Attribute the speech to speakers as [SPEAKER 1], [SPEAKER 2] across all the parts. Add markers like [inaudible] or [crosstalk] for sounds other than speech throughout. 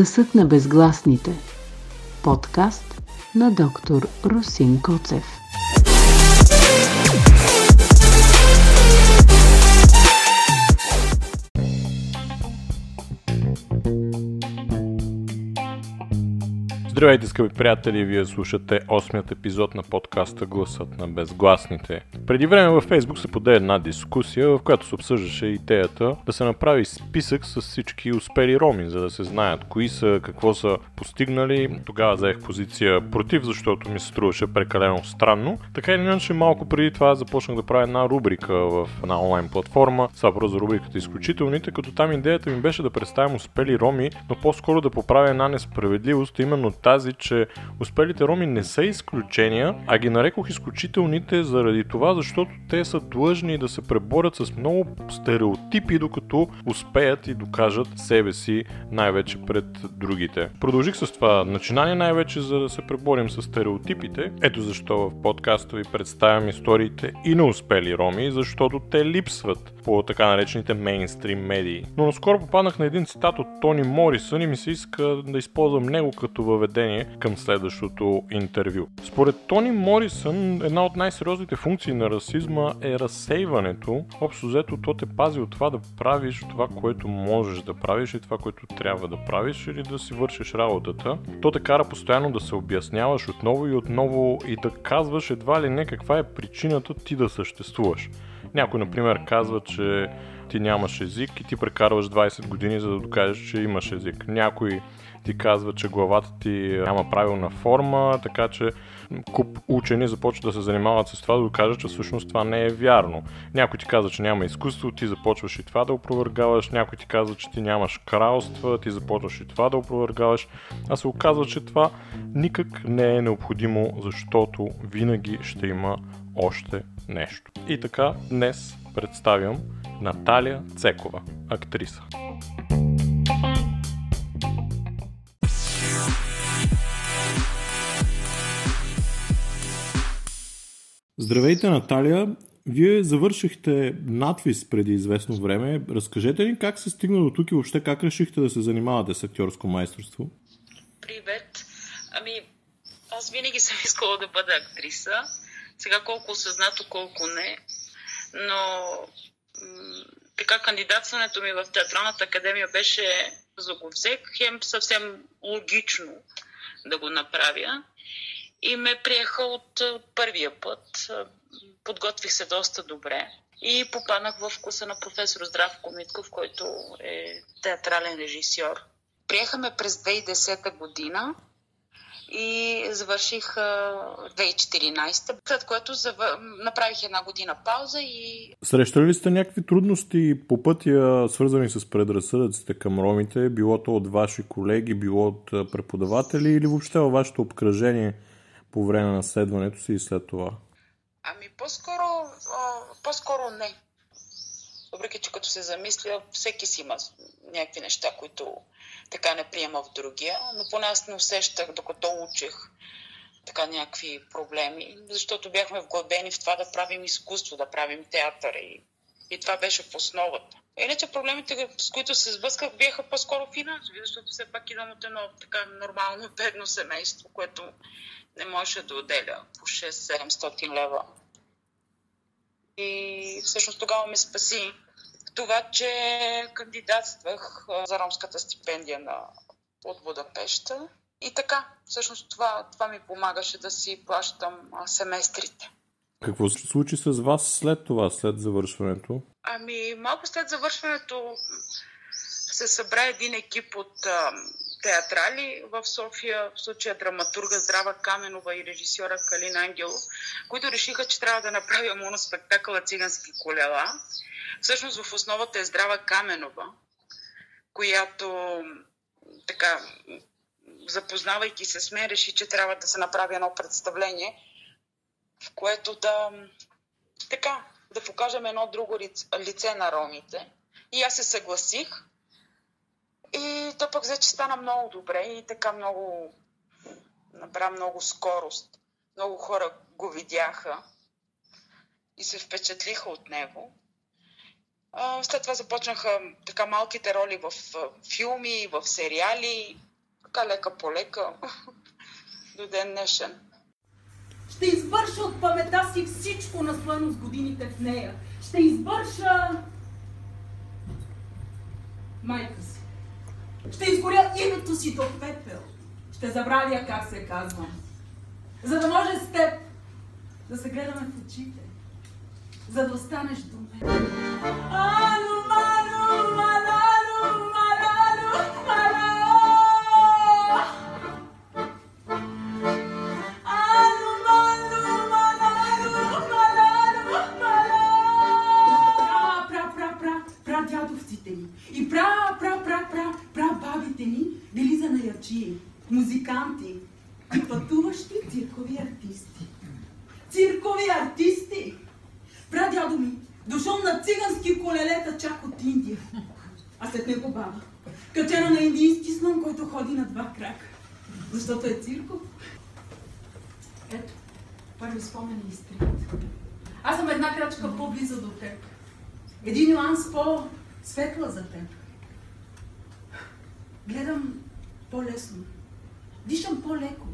[SPEAKER 1] Гласът на безгласните. Подкаст на доктор Русин Коцев.
[SPEAKER 2] Здравейте, скъпи приятели! Вие слушате 8-ят епизод на подкаста Гласът на безгласните. Преди време във Facebook се поде една дискусия, в която се обсъждаше идеята да се направи списък с всички успели роми, за да се знаят кои са, какво са постигнали. Тогава заех позиция против, защото ми се струваше прекалено странно. Така или иначе, малко преди това започнах да правя една рубрика в една онлайн платформа. Това просто за рубриката Изключителните, като там идеята ми беше да представям успели роми, но по-скоро да поправя една несправедливост, именно тази, че успелите роми не са изключения, а ги нарекох изключителните заради това, защото те са длъжни да се преборят с много стереотипи, докато успеят и докажат себе си най-вече пред другите. Продължих с това начинание най-вече за да се преборим с стереотипите. Ето защо в подкаста ви представям историите и на успели роми, защото те липсват по така наречените мейнстрим медии. Но наскоро попаднах на един цитат от Тони Морисън и ми се иска да използвам него като въведение към следващото интервю. Според Тони Морисън, една от най-сериозните функции на расизма е разсейването. Общо взето то те пази от това да правиш това, което можеш да правиш и това, което трябва да правиш или да си вършиш работата. То те кара постоянно да се обясняваш отново и отново и да казваш едва ли не каква е причината ти да съществуваш. Някой, например, казва, че ти нямаш език и ти прекарваш 20 години за да докажеш, че имаш език. Някой ти казва, че главата ти няма правилна форма, така че куп учени започват да се занимават с това да докажат, че всъщност това не е вярно. Някой ти казва, че няма изкуство, ти започваш и това да опровергаваш, някой ти казва, че ти нямаш кралства, ти започваш и това да опровергаваш, а се оказва, че това никак не е необходимо, защото винаги ще има още нещо. И така, днес представям Наталия Цекова, актриса. Здравейте, Наталия! Вие завършихте надвис преди известно време. Разкажете ни как се стигна до тук и въобще как решихте да се занимавате с актьорско майсторство?
[SPEAKER 3] Привет! Ами, аз винаги съм искала да бъда актриса. Сега колко осъзнато, колко не. Но така кандидатстването ми в Театралната академия беше за го взех, хем съвсем логично да го направя. И ме приеха от първия път. Подготвих се доста добре и попаднах в вкуса на професор Здравко Митков, който е театрален режисьор. Приеха ме през 2010 година и завърших 2014, след което завър... направих една година пауза и...
[SPEAKER 2] Срещали ли сте някакви трудности по пътя, свързани с предразсъдъците към ромите, било то от ваши колеги, било от преподаватели или въобще във вашето обкръжение по време на следването си и след това?
[SPEAKER 3] Ами по-скоро, по-скоро не. Въпреки, че като се замисля, всеки си има някакви неща, които така не приема в другия, но поне аз не усещах, докато учех така някакви проблеми, защото бяхме вглъбени в това да правим изкуство, да правим театър и, и това беше в основата. Иначе проблемите, с които се сблъсках, бяха по-скоро финансови, защото все пак идвам от едно така нормално бедно семейство, което не можеше да отделя по 6-700 лева. И всъщност тогава ме спаси това, че кандидатствах за ромската стипендия на, от Будапешта. И така, всъщност това, това ми помагаше да си плащам семестрите.
[SPEAKER 2] Какво се случи с вас след това, след завършването?
[SPEAKER 3] Ами, малко след завършването се събра един екип от а, театрали в София, в случая драматурга Здрава Каменова и режисьора Калин Ангелов, които решиха, че трябва да направя моноспектакъла Цигански колела. Всъщност в основата е Здрава Каменова, която така, запознавайки се с мен, реши, че трябва да се направи едно представление, в което да така, да покажем едно друго лице на ромите. И аз се съгласих. И то пък взе, че стана много добре и така много набра много скорост. Много хора го видяха и се впечатлиха от него. След това започнаха така малките роли в филми, в сериали. така лека по лека [laughs] до ден днешен.
[SPEAKER 4] Ще избърша от памета си всичко наслоено с годините в нея. Ще избърша майка си. Ще изгоря името си до пепел. Ще забравя как се казвам. За да може с теб да се гледаме в очите. За да останеш до мен. Ману, музиканти и пътуващи циркови артисти. Циркови артисти! Прадядо ми дошъл на цигански колелета чак от Индия. А след него баба, качена на индийски слон, който ходи на два крака. Защото е цирков. Ето, първи спомени и стрит. Аз съм една крачка по-близо до теб. Един нюанс по-светла за теб. Гледам по-лесно. Дишам по-леко.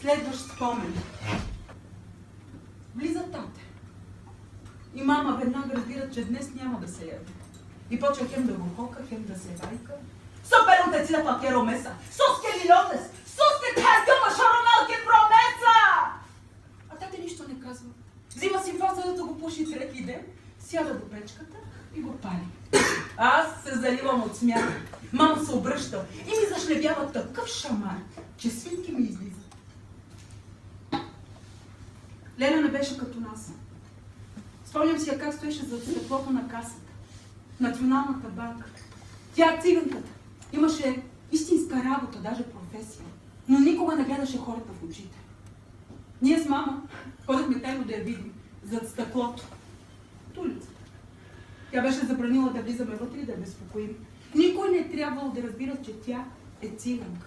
[SPEAKER 4] Следващ спомен. Влиза тате. И мама веднага разбира, че днес няма да се яде. И почва хем да го хока, хем да се вайка. Супер mesa. Sos que lilotes. Sos que casca машаронал que промеса. А тате нищо не казва. Взима си ваза, да го пуши трети ден, сяда до печката и го пали. Аз се заливам от смях. Мама се обръща и ми зашлевява такъв шамар, че свинки ми излизат. Лена не беше като нас. Спомням си я как стоеше зад стъклото на касата. Националната банка. Тя е циганката. Имаше истинска работа, даже професия. Но никога не гледаше хората в очите. Ние с мама ходехме тайно да я видим, зад стъклото. От. Тя беше забранила да влизаме вътре и да я безпокоим. Никой не е трябвало да разбира, че тя е циганка.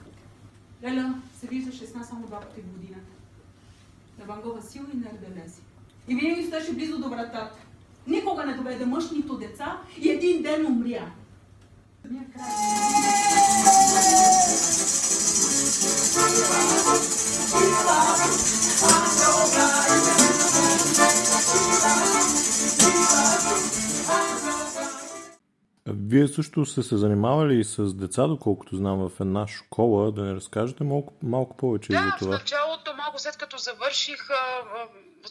[SPEAKER 4] Леля се виждаше с нас само два пъти в годината. На Ван Гога сила и на Ерделези. И винаги стоеше близо до вратата. Никога не доведе мъж, нито деца и един ден умря. Край.
[SPEAKER 2] Вие също сте се занимавали и с деца, доколкото знам, в една школа. Да не разкажете малко, малко повече
[SPEAKER 3] Да,
[SPEAKER 2] за
[SPEAKER 3] в
[SPEAKER 2] това.
[SPEAKER 3] началото, малко след като завърших,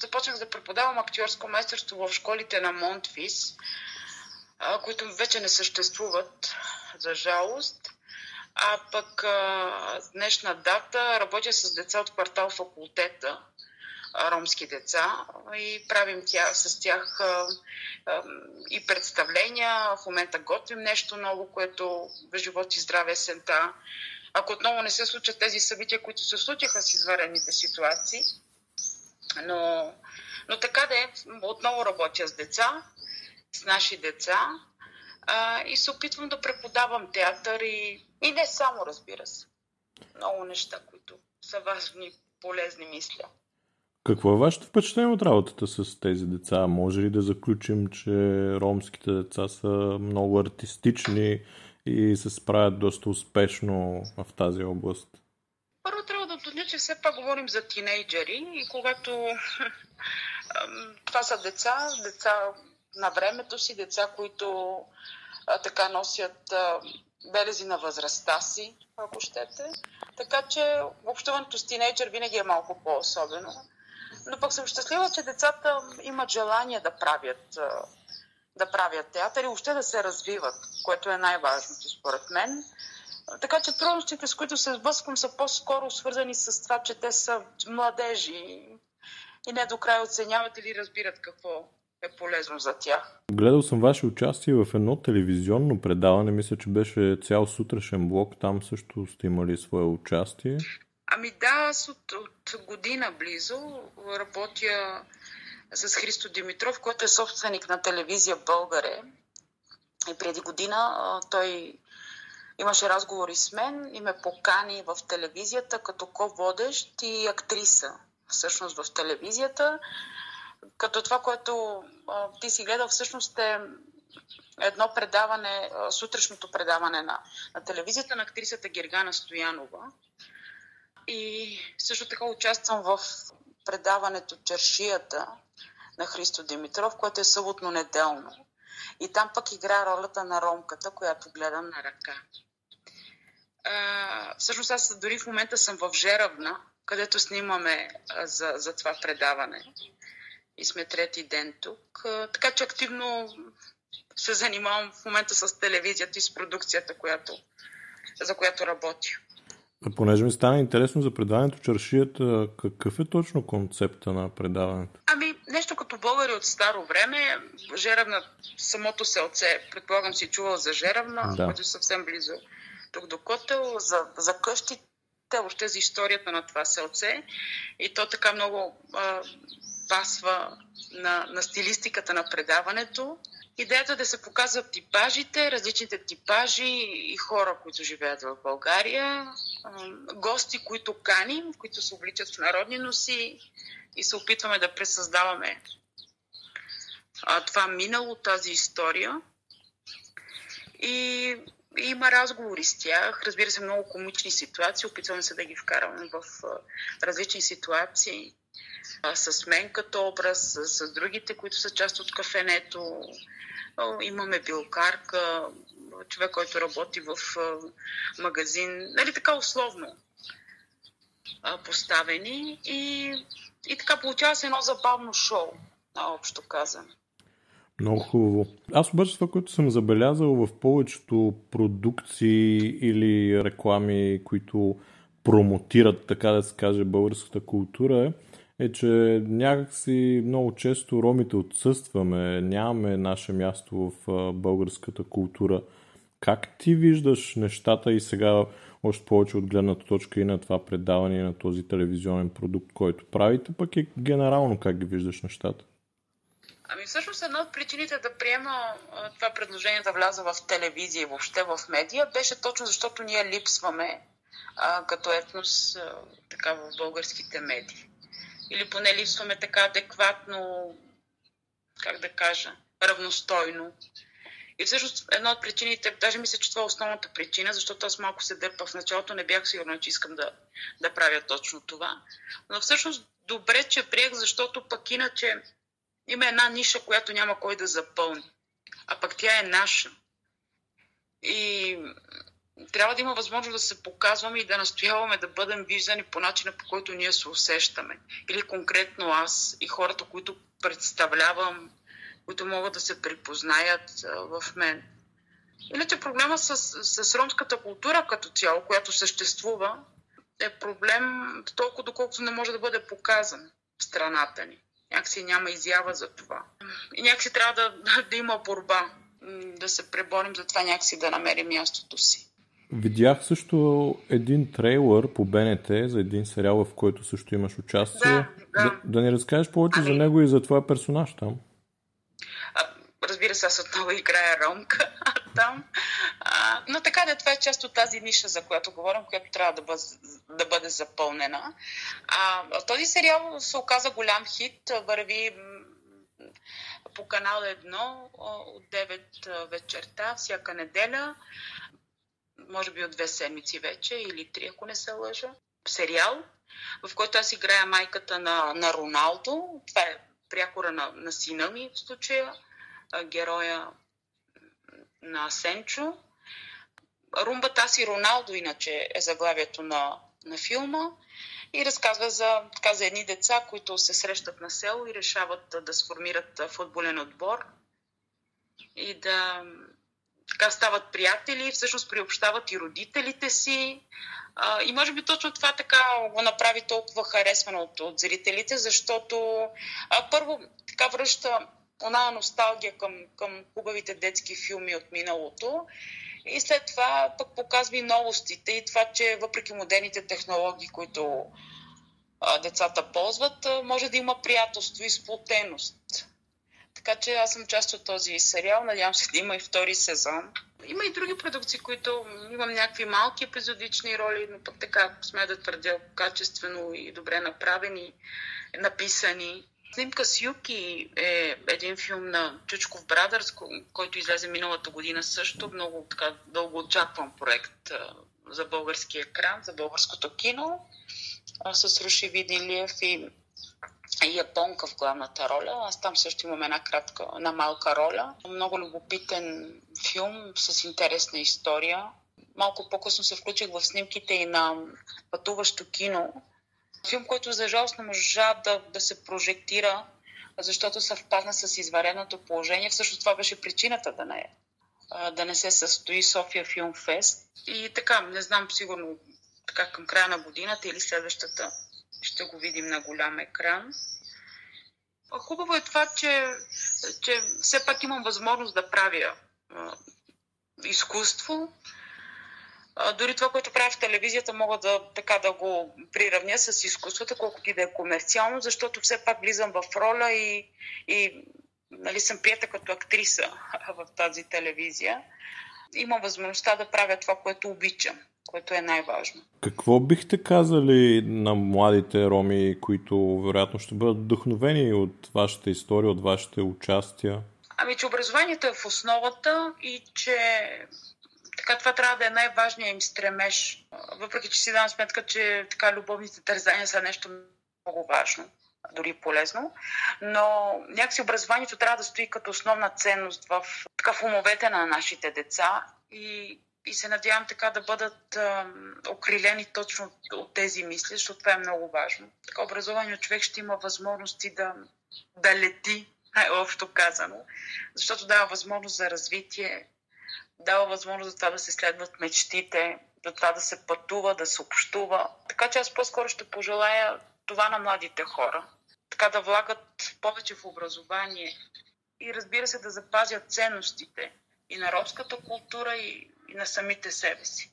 [SPEAKER 3] започнах да преподавам актьорско майсторство в школите на Монтфис, а, които вече не съществуват, за жалост. А пък днешна дата работя с деца от квартал факултета, ромски деца и правим тя, с тях а, а, и представления. В момента готвим нещо ново, което в живот и здраве есента. Ако отново не се случат тези събития, които се случиха с изварените ситуации. Но, но така да е, отново работя с деца, с наши деца а, и се опитвам да преподавам театър и, и не само, разбира се. Много неща, които са важни, полезни, мисля.
[SPEAKER 2] Какво е вашето впечатление от работата с тези деца? Може ли да заключим, че ромските деца са много артистични и се справят доста успешно в тази област?
[SPEAKER 3] Първо трябва да уточня, че все пак говорим за тинейджери и когато това са деца, деца на времето си, деца, които а, така носят а, белези на възрастта си, ако щете. Така че общуването с тинейджер винаги е малко по-особено. Но пък съм щастлива, че децата имат желание да правят, да правят театър и въобще да се развиват, което е най-важното според мен. Така че трудностите, с които се сблъсквам, са по-скоро свързани с това, че те са младежи и не до край оценяват или разбират какво е полезно за тях.
[SPEAKER 2] Гледал съм ваше участие в едно телевизионно предаване, мисля, че беше цял сутрешен блок, там също сте имали свое участие.
[SPEAKER 3] Ами да, аз от, от година близо работя с Христо Димитров, който е собственик на телевизия Българе. И преди година а, той имаше разговори с мен и ме покани в телевизията като ко-водещ и актриса всъщност в телевизията. Като това, което а, ти си гледал, всъщност е едно предаване, сутрешното предаване на, на телевизията на актрисата Гергана Стоянова. И също така участвам в предаването Чершията на Христо Димитров, което е съботно-неделно. И там пък игра ролята на ромката, която гледам на ръка. А, всъщност аз дори в момента съм в Жеравна, където снимаме за, за това предаване. И сме трети ден тук. А, така че активно се занимавам в момента с телевизията и с продукцията, която, за която работя.
[SPEAKER 2] А понеже ми стана интересно за предаването Чаршията, какъв е точно концепта на предаването?
[SPEAKER 3] Ами, нещо като българи от старо време. Жеравна, самото селце, предполагам си чувал за Жеравна, да. което е съвсем близо тук до Котел, за, за къщите, въобще за историята на това селце. И то така много а, пасва на, на стилистиката на предаването. Идеята е да се показват типажите, различните типажи и хора, които живеят в България, гости, които каним, които се обличат в народни носи и се опитваме да пресъздаваме това минало, тази история. И има разговори с тях, разбира се, много комични ситуации, опитваме се да ги вкараме в различни ситуации. С мен като образ, с другите, които са част от кафенето, имаме билкарка, човек, който работи в магазин, нали така условно поставени и, и така получава се едно забавно шоу, общо казано.
[SPEAKER 2] Много хубаво. Аз обаче това, което съм забелязал в повечето продукции или реклами, които промотират, така да се каже, българската култура е, е, че някакси много често ромите отсъстваме, нямаме наше място в българската култура. Как ти виждаш нещата и сега още повече от гледната точка и на това предаване на този телевизионен продукт, който правите, пък и генерално как ги виждаш нещата?
[SPEAKER 3] Ами всъщност една от причините да приема това предложение да вляза в телевизия и въобще в медия беше точно защото ние липсваме а, като етнос а, така в българските медии или поне липсваме така адекватно, как да кажа, равностойно. И всъщност една от причините, даже мисля, че това е основната причина, защото аз малко се дърпа в началото, не бях сигурна, че искам да, да правя точно това. Но всъщност добре, че приех, защото пък иначе има една ниша, която няма кой да запълни. А пък тя е наша. И трябва да има възможност да се показваме и да настояваме да бъдем виждани по начина, по който ние се усещаме. Или конкретно аз и хората, които представлявам, които могат да се припознаят в мен. Иначе проблема с, с ромската култура като цяло, която съществува, е проблем толкова доколкото не може да бъде показан в страната ни. Някакси няма изява за това. И някакси трябва да, [laughs] да има борба, да се преборим за това някакси да намерим мястото си.
[SPEAKER 2] Видях също един трейлър по БНТ за един сериал, в който също имаш участие.
[SPEAKER 3] Да, да.
[SPEAKER 2] да, да ни разкажеш повече ами... за него и за твоя персонаж там.
[SPEAKER 3] А, разбира се, аз отново играя Ромка [laughs] там. А, но така да, това е част от тази ниша, за която говорим, която трябва да бъде, да бъде запълнена. А, този сериал се оказа голям хит, върви по канал 1 от 9 вечерта, всяка неделя може би от две седмици вече, или три, ако не се лъжа, сериал, в който аз играя майката на, на Роналдо. Това е прякора на, на сина ми в случая, героя на Сенчо. Румбата си Роналдо, иначе е заглавието на, на филма и разказва за, така, за едни деца, които се срещат на село и решават да, сформират футболен отбор и да, така стават приятели, всъщност приобщават и родителите си. А, и може би точно това така го направи толкова харесвано от, от зрителите, защото а, първо така връща она носталгия към, към хубавите детски филми от миналото. И след това пък показва и новостите и това, че въпреки модерните технологии, които а, децата ползват, а, може да има приятелство и сплотеност. Така че аз съм част от този сериал. Надявам се да има и втори сезон. Има и други продукции, които имам някакви малки епизодични роли, но пък така сме да твърдя качествено и добре направени, написани. Снимка с Юки е един филм на Чучков Брадърс, който излезе миналата година също. Много така дълго очакван проект за български екран, за българското кино, с Руши Видилиев и японка в главната роля. Аз там също имам една кратка, една малка роля. Много любопитен филм с интересна история. Малко по-късно се включих в снимките и на пътуващо кино. Филм, който за жалост не можа да, да се прожектира, защото съвпадна с извареното положение. Всъщност това беше причината да не, да не се състои София Филм Фест. И така, не знам, сигурно така към края на годината или следващата ще го видим на голям екран. Хубаво е това, че, че все пак имам възможност да правя изкуство. Дори това, което правя в телевизията, мога да, така, да го приравня с изкуството, колкото и да е комерциално, защото все пак влизам в роля и, и нали, съм прията като актриса [laughs] в тази телевизия. Имам възможността да правя това, което обичам което е най-важно.
[SPEAKER 2] Какво бихте казали на младите роми, които вероятно ще бъдат вдъхновени от вашата история, от вашите участия?
[SPEAKER 3] Ами, че образованието е в основата и че така това трябва да е най-важният им стремеж. Въпреки, че си дам сметка, че така любовните тързания са нещо много важно, дори полезно, но някакси образованието трябва да стои като основна ценност в, така, в умовете на нашите деца и и се надявам така да бъдат а, окрилени точно от, тези мисли, защото това е много важно. Така образованият човек ще има възможности да, да лети, най-общо казано, защото дава възможност за развитие, дава възможност за това да се следват мечтите, за това да се пътува, да се общува. Така че аз по-скоро ще пожелая това на младите хора. Така да влагат повече в образование и разбира се да запазят ценностите и на робската култура, и и на самите себе си.